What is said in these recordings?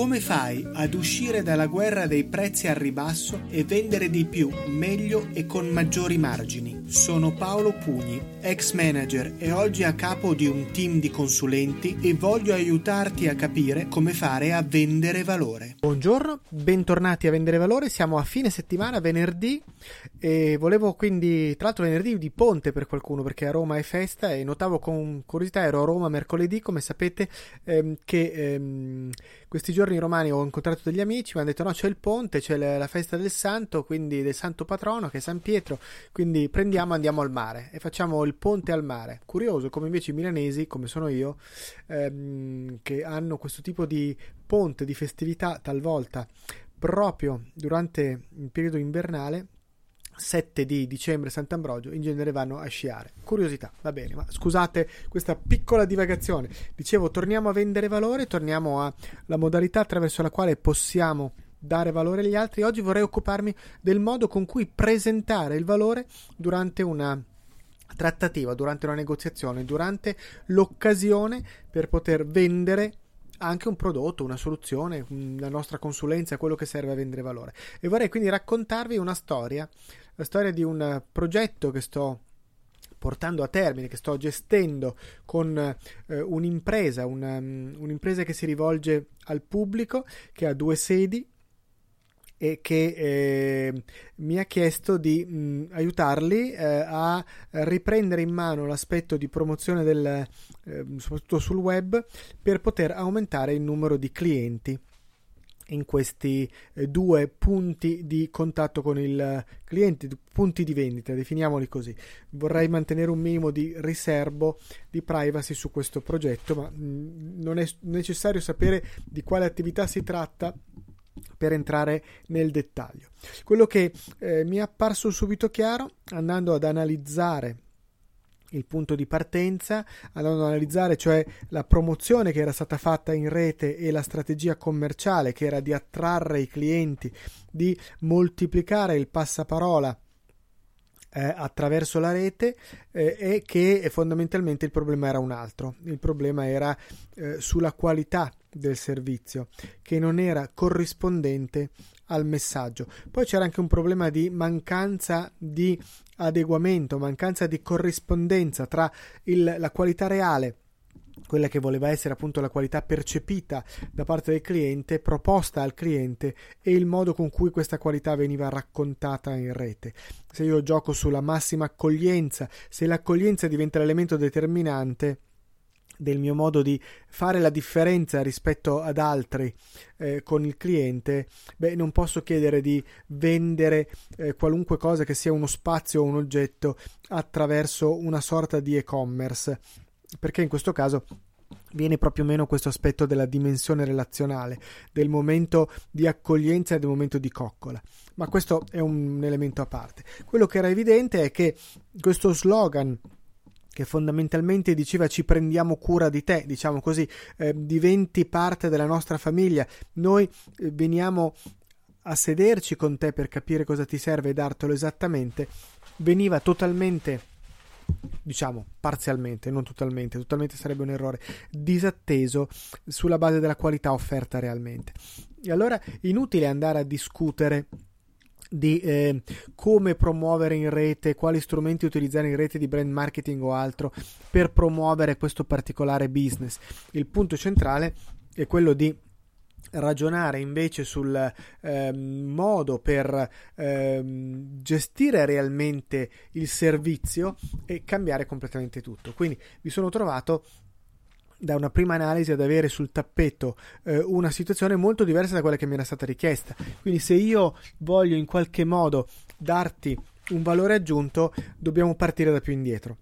Come fai ad uscire dalla guerra dei prezzi al ribasso e vendere di più, meglio e con maggiori margini? Sono Paolo Pugni, ex manager e oggi a capo di un team di consulenti e voglio aiutarti a capire come fare a vendere valore. Buongiorno, bentornati a Vendere Valore, siamo a fine settimana, venerdì e volevo quindi, tra l'altro venerdì di ponte per qualcuno perché a Roma è festa e notavo con curiosità, ero a Roma mercoledì, come sapete, ehm, che ehm, questi giorni romani ho incontrato degli amici, mi hanno detto no c'è il ponte, c'è la festa del santo, quindi del santo patrono che è San Pietro, quindi prendiamo e andiamo al mare e facciamo il ponte al mare. Curioso come invece i milanesi, come sono io, ehm, che hanno questo tipo di ponte, di festività talvolta proprio durante il periodo invernale 7 di dicembre Sant'Ambrogio in genere vanno a sciare. Curiosità, va bene, ma scusate questa piccola divagazione. Dicevo, torniamo a vendere valore, torniamo alla modalità attraverso la quale possiamo dare valore agli altri. Oggi vorrei occuparmi del modo con cui presentare il valore durante una trattativa, durante una negoziazione, durante l'occasione per poter vendere anche un prodotto, una soluzione, la nostra consulenza, quello che serve a vendere valore. E vorrei quindi raccontarvi una storia la storia di un progetto che sto portando a termine, che sto gestendo con eh, un'impresa, una, um, un'impresa che si rivolge al pubblico, che ha due sedi e che eh, mi ha chiesto di mh, aiutarli eh, a riprendere in mano l'aspetto di promozione del, eh, soprattutto sul web per poter aumentare il numero di clienti in questi eh, due punti di contatto con il cliente, punti di vendita, definiamoli così. Vorrei mantenere un minimo di riservo di privacy su questo progetto, ma mm, non è necessario sapere di quale attività si tratta per entrare nel dettaglio. Quello che eh, mi è apparso subito chiaro andando ad analizzare il punto di partenza, andando ad analizzare cioè la promozione che era stata fatta in rete e la strategia commerciale che era di attrarre i clienti, di moltiplicare il passaparola eh, attraverso la rete eh, e che fondamentalmente il problema era un altro, il problema era eh, sulla qualità del servizio che non era corrispondente al messaggio. Poi c'era anche un problema di mancanza di adeguamento, mancanza di corrispondenza tra il, la qualità reale quella che voleva essere appunto la qualità percepita da parte del cliente, proposta al cliente e il modo con cui questa qualità veniva raccontata in rete. Se io gioco sulla massima accoglienza, se l'accoglienza diventa l'elemento determinante, del mio modo di fare la differenza rispetto ad altri eh, con il cliente, beh, non posso chiedere di vendere eh, qualunque cosa che sia uno spazio o un oggetto attraverso una sorta di e-commerce, perché in questo caso viene proprio meno questo aspetto della dimensione relazionale, del momento di accoglienza e del momento di coccola. Ma questo è un elemento a parte. Quello che era evidente è che questo slogan che fondamentalmente diceva ci prendiamo cura di te, diciamo così, eh, diventi parte della nostra famiglia, noi eh, veniamo a sederci con te per capire cosa ti serve e dartelo esattamente, veniva totalmente diciamo parzialmente, non totalmente, totalmente sarebbe un errore, disatteso sulla base della qualità offerta realmente. E allora inutile andare a discutere di eh, come promuovere in rete, quali strumenti utilizzare in rete di brand marketing o altro per promuovere questo particolare business. Il punto centrale è quello di ragionare invece sul eh, modo per eh, gestire realmente il servizio e cambiare completamente tutto. Quindi mi sono trovato da una prima analisi ad avere sul tappeto eh, una situazione molto diversa da quella che mi era stata richiesta. Quindi se io voglio in qualche modo darti un valore aggiunto, dobbiamo partire da più indietro.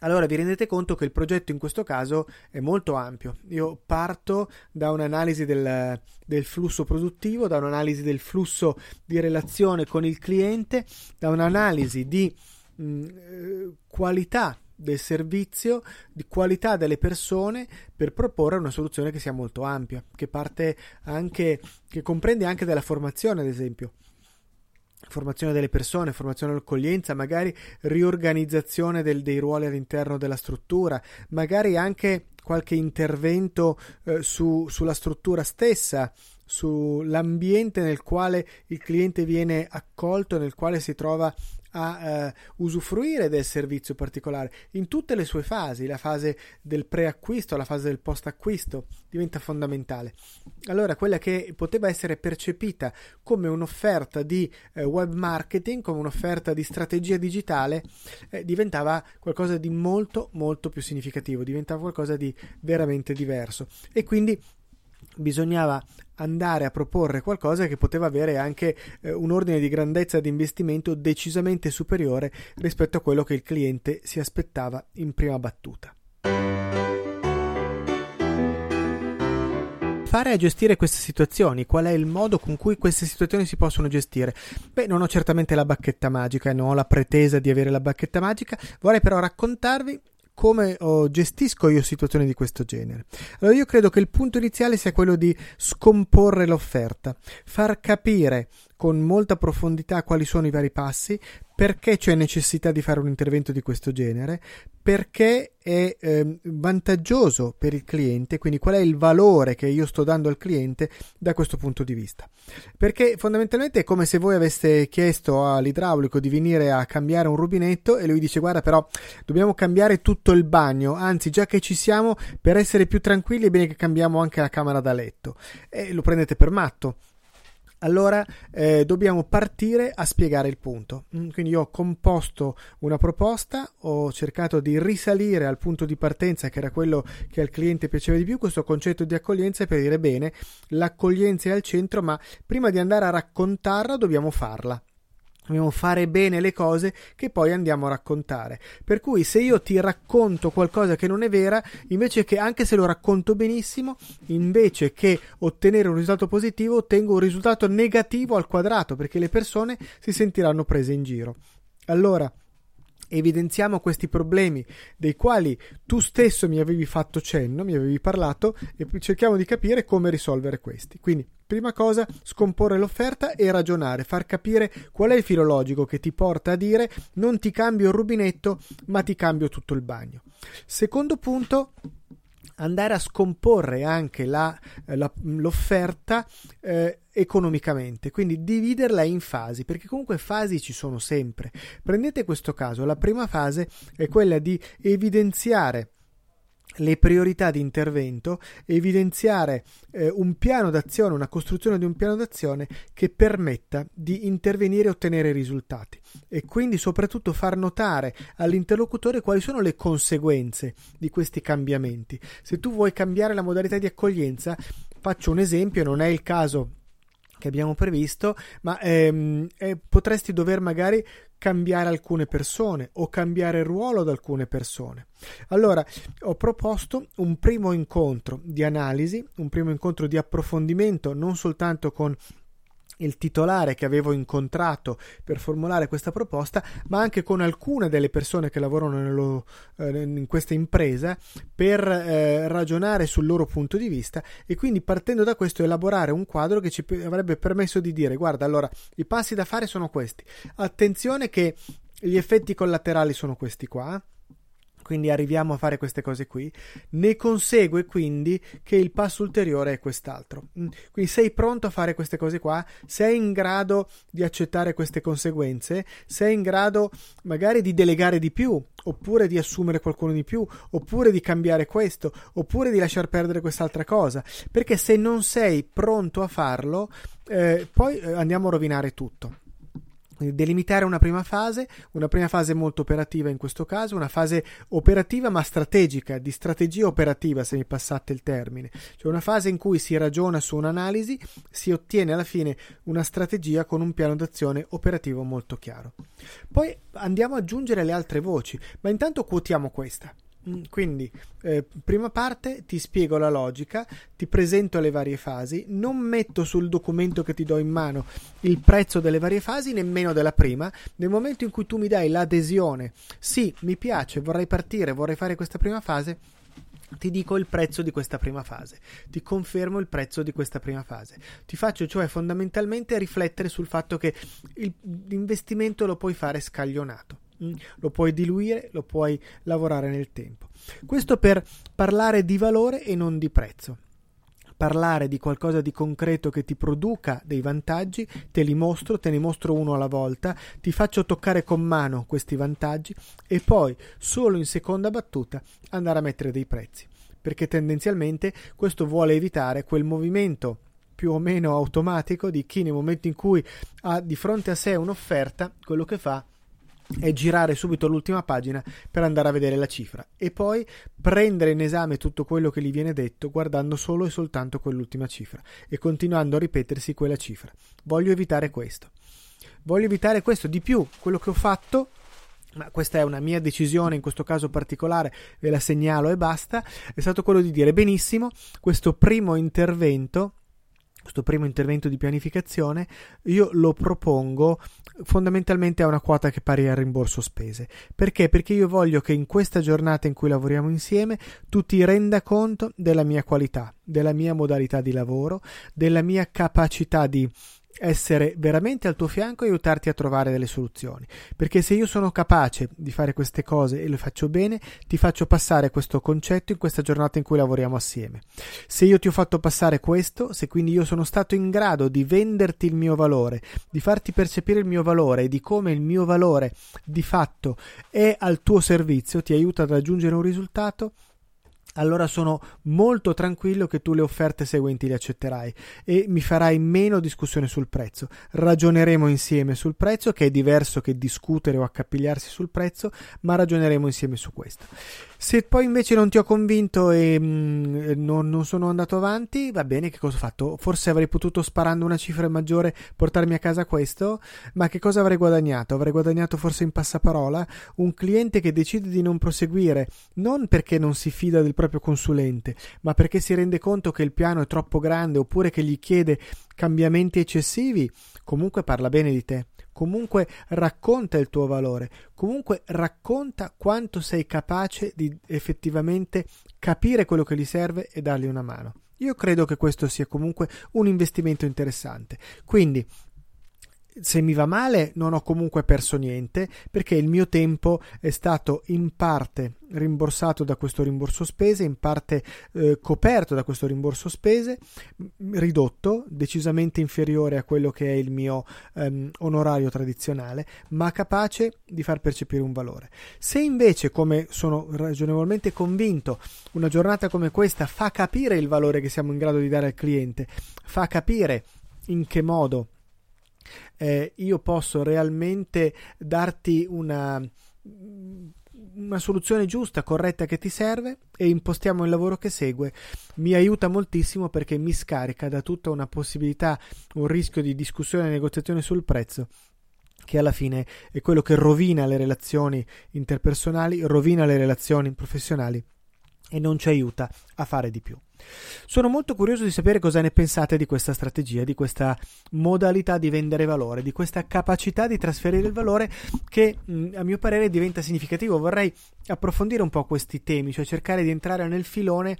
Allora vi rendete conto che il progetto in questo caso è molto ampio. Io parto da un'analisi del, del, flusso produttivo, da un'analisi del flusso di relazione con il cliente, da un'analisi di mh, eh, qualità del servizio, di qualità delle persone per proporre una soluzione che sia molto ampia, che parte anche, che comprende anche della formazione, ad esempio. formazione delle persone, formazione dell'accoglienza, magari riorganizzazione del, dei ruoli all'interno della struttura, magari anche qualche intervento eh, su, sulla struttura stessa, sull'ambiente nel quale il cliente viene accolto, nel quale si trova a eh, usufruire del servizio particolare in tutte le sue fasi, la fase del preacquisto, la fase del post-acquisto diventa fondamentale. Allora, quella che poteva essere percepita come un'offerta di eh, web marketing, come un'offerta di strategia digitale, eh, diventava qualcosa di molto molto più significativo, diventava qualcosa di veramente diverso e quindi bisognava andare a proporre qualcosa che poteva avere anche eh, un ordine di grandezza di investimento decisamente superiore rispetto a quello che il cliente si aspettava in prima battuta. fare a gestire queste situazioni? Qual è il modo con cui queste situazioni si possono gestire? Beh, non ho certamente la bacchetta magica e non ho la pretesa di avere la bacchetta magica, vorrei però raccontarvi come oh, gestisco io situazioni di questo genere? Allora io credo che il punto iniziale sia quello di scomporre l'offerta, far capire con molta profondità quali sono i vari passi, perché c'è necessità di fare un intervento di questo genere, perché è eh, vantaggioso per il cliente, quindi qual è il valore che io sto dando al cliente da questo punto di vista. Perché fondamentalmente è come se voi aveste chiesto all'idraulico di venire a cambiare un rubinetto e lui dice guarda però dobbiamo cambiare tutto il bagno, anzi già che ci siamo per essere più tranquilli è bene che cambiamo anche la camera da letto e lo prendete per matto allora eh, dobbiamo partire a spiegare il punto. Mm, quindi io ho composto una proposta, ho cercato di risalire al punto di partenza che era quello che al cliente piaceva di più, questo concetto di accoglienza per dire bene, l'accoglienza è al centro, ma prima di andare a raccontarla dobbiamo farla. Dobbiamo fare bene le cose che poi andiamo a raccontare. Per cui se io ti racconto qualcosa che non è vera, invece che anche se lo racconto benissimo, invece che ottenere un risultato positivo, ottengo un risultato negativo al quadrato, perché le persone si sentiranno prese in giro. Allora, evidenziamo questi problemi dei quali tu stesso mi avevi fatto cenno, mi avevi parlato e cerchiamo di capire come risolvere questi. Quindi, prima cosa, scomporre l'offerta e ragionare, far capire qual è il filo logico che ti porta a dire non ti cambio il rubinetto, ma ti cambio tutto il bagno. Secondo punto, andare a scomporre anche la, la, l'offerta eh, economicamente, quindi dividerla in fasi, perché comunque fasi ci sono sempre. Prendete questo caso, la prima fase è quella di evidenziare le priorità di intervento, evidenziare eh, un piano d'azione, una costruzione di un piano d'azione che permetta di intervenire e ottenere risultati e quindi soprattutto far notare all'interlocutore quali sono le conseguenze di questi cambiamenti. Se tu vuoi cambiare la modalità di accoglienza, faccio un esempio, non è il caso che abbiamo previsto, ma ehm, eh, potresti dover magari cambiare alcune persone o cambiare ruolo di alcune persone. Allora, ho proposto un primo incontro di analisi, un primo incontro di approfondimento, non soltanto con il titolare che avevo incontrato per formulare questa proposta, ma anche con alcune delle persone che lavorano nello, eh, in questa impresa per eh, ragionare sul loro punto di vista e quindi partendo da questo elaborare un quadro che ci avrebbe permesso di dire guarda allora i passi da fare sono questi. Attenzione che gli effetti collaterali sono questi qua quindi arriviamo a fare queste cose qui, ne consegue quindi che il passo ulteriore è quest'altro. Mm, quindi sei pronto a fare queste cose qua? Sei in grado di accettare queste conseguenze? Sei in grado magari di delegare di più, oppure di assumere qualcuno di più, oppure di cambiare questo, oppure di lasciar perdere quest'altra cosa? Perché se non sei pronto a farlo, eh, poi eh, andiamo a rovinare tutto delimitare una prima fase, una prima fase molto operativa in questo caso, una fase operativa ma strategica, di strategia operativa se mi passate il termine, cioè una fase in cui si ragiona su un'analisi, si ottiene alla fine una strategia con un piano d'azione operativo molto chiaro. Poi andiamo ad aggiungere le altre voci, ma intanto quotiamo questa. Mm, quindi, eh, prima parte ti spiego la logica, ti presento le varie fasi, non metto sul documento che ti do in mano il prezzo delle varie fasi, nemmeno della prima. Nel momento in cui tu mi dai l'adesione, sì, mi piace, vorrei partire, vorrei fare questa prima fase, ti dico il prezzo di questa prima fase, ti confermo il prezzo di questa prima fase, ti faccio cioè fondamentalmente riflettere sul fatto che l'investimento lo puoi fare scaglionato? Lo puoi diluire, lo puoi lavorare nel tempo. Questo per parlare di valore e non di prezzo parlare di qualcosa di concreto che ti produca dei vantaggi, te li mostro, te ne mostro uno alla volta, ti faccio toccare con mano questi vantaggi e poi, solo in seconda battuta, andare a mettere dei prezzi. Perché tendenzialmente questo vuole evitare quel movimento più o meno automatico di chi nel momento in cui ha di fronte a sé un'offerta, quello che fa è girare subito l'ultima pagina per andare a vedere la cifra e poi prendere in esame tutto quello che gli viene detto guardando solo e soltanto quell'ultima cifra e continuando a ripetersi quella cifra. Voglio evitare questo. Voglio evitare questo. Di più, quello che ho fatto ma questa è una mia decisione in questo caso particolare, ve la segnalo e basta, è stato quello di dire benissimo, questo primo intervento questo primo intervento di pianificazione, io lo propongo fondamentalmente a una quota che pari al rimborso spese. Perché? Perché io voglio che in questa giornata in cui lavoriamo insieme tu ti renda conto della mia qualità, della mia modalità di lavoro, della mia capacità di essere veramente al tuo fianco e aiutarti a trovare delle soluzioni. Perché se io sono capace di fare queste cose e le faccio bene, ti faccio passare questo concetto in questa giornata in cui lavoriamo assieme. Se io ti ho fatto passare questo, se quindi io sono stato in grado di venderti il mio valore, di farti percepire il mio valore e di come il mio valore di fatto è al tuo servizio, ti aiuta ad raggiungere un risultato, allora sono molto tranquillo che tu le offerte seguenti le accetterai e mi farai meno discussione sul prezzo. Ragioneremo insieme sul prezzo, che è diverso che discutere o accapigliarsi sul prezzo, ma ragioneremo insieme su questo. Se poi invece non ti ho convinto e mm, non, non, sono andato avanti, va bene, che cosa ho fatto? Forse avrei potuto sparando una cifra maggiore portarmi a casa questo, ma che cosa avrei guadagnato? Avrei guadagnato forse in passaparola un cliente che decide di non proseguire, non perché non si fida del proprio consulente, ma perché si rende conto che il piano è troppo grande oppure che gli chiede cambiamenti eccessivi, comunque parla bene di te comunque racconta il tuo valore, comunque racconta quanto sei capace di effettivamente capire quello che gli serve e dargli una mano. Io credo che questo sia comunque un investimento interessante. Quindi se mi va male non ho comunque perso niente perché il mio tempo è stato in parte rimborsato da questo rimborso spese, in parte eh, coperto da questo rimborso spese, ridotto, decisamente inferiore a quello che è il mio ehm, onorario tradizionale, ma capace di far percepire un valore. Se invece, come sono ragionevolmente convinto, una giornata come questa fa capire il valore che siamo in grado di dare al cliente, fa capire in che modo eh, io posso realmente darti una, una soluzione giusta, corretta che ti serve e impostiamo il lavoro che segue, mi aiuta moltissimo perché mi scarica da tutta una possibilità, un rischio di discussione e negoziazione sul prezzo che alla fine è quello che rovina le relazioni interpersonali, rovina le relazioni professionali e non ci aiuta a fare di più. Sono molto curioso di sapere cosa ne pensate di questa strategia, di questa modalità di vendere valore, di questa capacità di trasferire il valore che a mio parere diventa significativo. Vorrei approfondire un po' questi temi, cioè cercare di entrare nel filone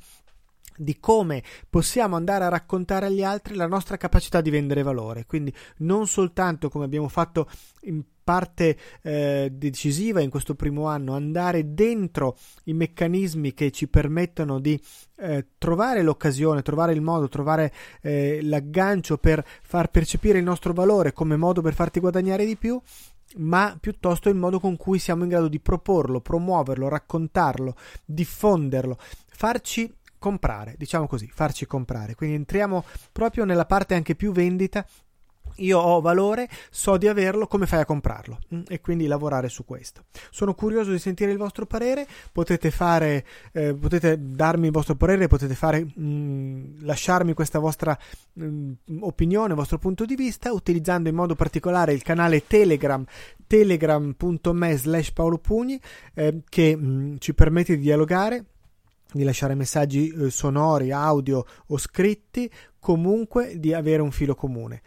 di come possiamo andare a raccontare agli altri la nostra capacità di vendere valore. Quindi non soltanto come abbiamo fatto in parte eh, decisiva in questo primo anno, andare dentro i meccanismi che ci permettono di eh, trovare l'occasione, trovare il modo, trovare eh, l'aggancio per far percepire il nostro valore come modo per farti guadagnare di più, ma piuttosto il modo con cui siamo in grado di proporlo, promuoverlo, raccontarlo, diffonderlo, farci comprare, diciamo così, farci comprare. Quindi entriamo proprio nella parte anche più vendita io ho valore, so di averlo, come fai a comprarlo? Mm, e quindi lavorare su questo. Sono curioso di sentire il vostro parere, potete fare, eh, potete darmi il vostro parere, potete fare, mh, mm, lasciarmi questa vostra mh, mm, opinione, il vostro punto di vista, utilizzando in modo particolare il canale Telegram, telegram.me slash paolopugni, eh, che mh, ci permette di dialogare di lasciare messaggi eh, sonori, audio o scritti, comunque di avere un filo comune.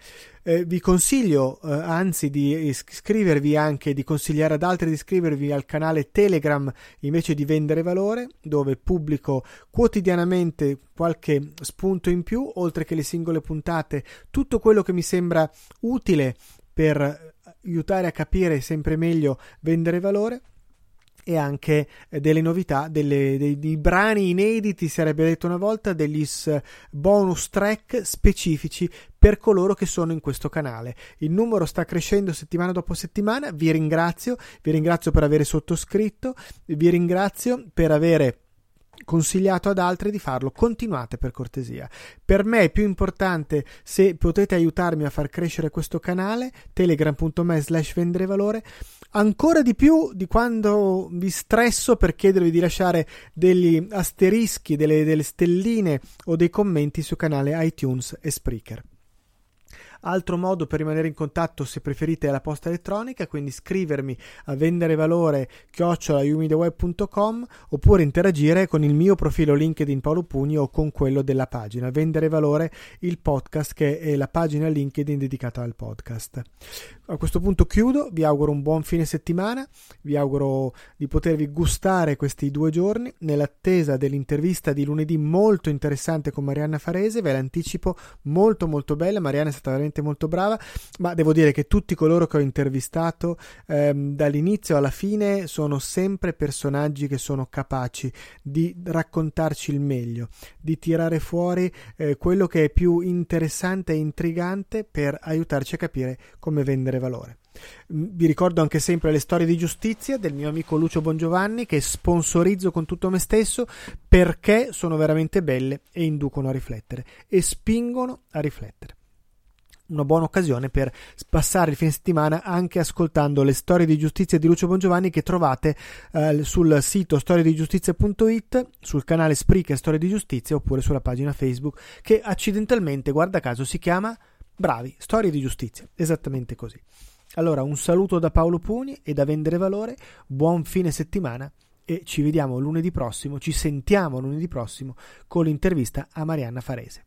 Eh, vi consiglio eh, anzi di iscrivervi anche, di consigliare ad altri di iscrivervi al canale Telegram invece di vendere valore, dove pubblico quotidianamente qualche spunto in più, oltre che le singole puntate, tutto quello che mi sembra utile per aiutare a capire sempre meglio vendere valore e anche eh, delle novità, delle, dei, dei, brani inediti, sarebbe detto una volta, degli bonus track specifici per coloro che sono in questo canale. Il numero sta crescendo settimana dopo settimana, vi ringrazio, vi ringrazio per aver sottoscritto, vi ringrazio per avere consigliato ad altri di farlo, continuate per cortesia. Per me è più importante se potete aiutarmi a far crescere questo canale, telegram.me slash vendere valore, ancora di più di quando vi stresso per chiedervi di lasciare degli asterischi, delle, delle stelline o dei commenti sul canale iTunes e Spreaker. Altro modo per rimanere in contatto, se preferite, è la posta elettronica, quindi scrivermi a vendere valore chiocciolaiumideweb.com oppure interagire con il mio profilo LinkedIn Paolo Pugni o con quello della pagina Vendere Valore, il podcast che è la pagina LinkedIn dedicata al podcast. A questo punto chiudo, vi auguro un buon fine settimana, vi auguro di potervi gustare questi due giorni nell'attesa dell'intervista di lunedì molto interessante con Marianna Farese, ve l'anticipo molto molto bella, Marianna è stata veramente molto brava, ma devo dire che tutti coloro che ho intervistato ehm, dall'inizio alla fine sono sempre personaggi che sono capaci di raccontarci il meglio, di tirare fuori eh, quello che è più interessante e intrigante per aiutarci a capire come vendere valore. Mm, vi ricordo anche sempre le storie di giustizia del mio amico Lucio Bongiovanni che sponsorizzo con tutto me stesso perché sono veramente belle e inducono a riflettere e spingono a riflettere. Una buona occasione per passare il fine settimana anche ascoltando le storie di giustizia di Lucio Bongiovanni che trovate eh, sul sito storiedigiustizia.it, sul canale Spreaker Storie di Giustizia oppure sulla pagina Facebook che accidentalmente, guarda caso, si chiama Bravi, storie di giustizia, esattamente così. Allora, un saluto da Paolo Pugni e da Vendere Valore, buon fine settimana e ci vediamo lunedì prossimo, ci sentiamo lunedì prossimo con l'intervista a Marianna Farese.